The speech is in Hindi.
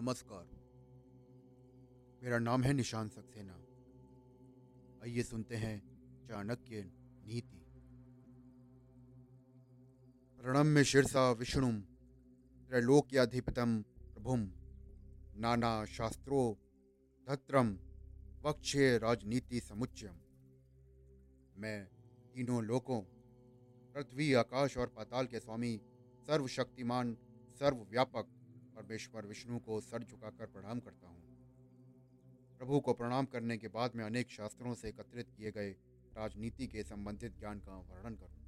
नमस्कार। मेरा नाम है निशान सक्सेना। आइए सुनते हैं चाणक्य नीति। रणम्य शीर्षा विष्णु, त्रैलोक्याधिपतम प्रभुम नाना शास्त्रो धत्रम वक्षे राजनीति समुच्चयम मैं तीनों लोकों, पृथ्वी, आकाश और पाताल के स्वामी, सर्वशक्तिमान, सर्वव्यापक परमेश्वर विष्णु को सर झुकाकर प्रणाम करता हूँ। प्रभु को प्रणाम करने के बाद मैं अनेक शास्त्रों से एकत्रित किए गए राजनीति के संबंधित ज्ञान का वर्णन करूँ।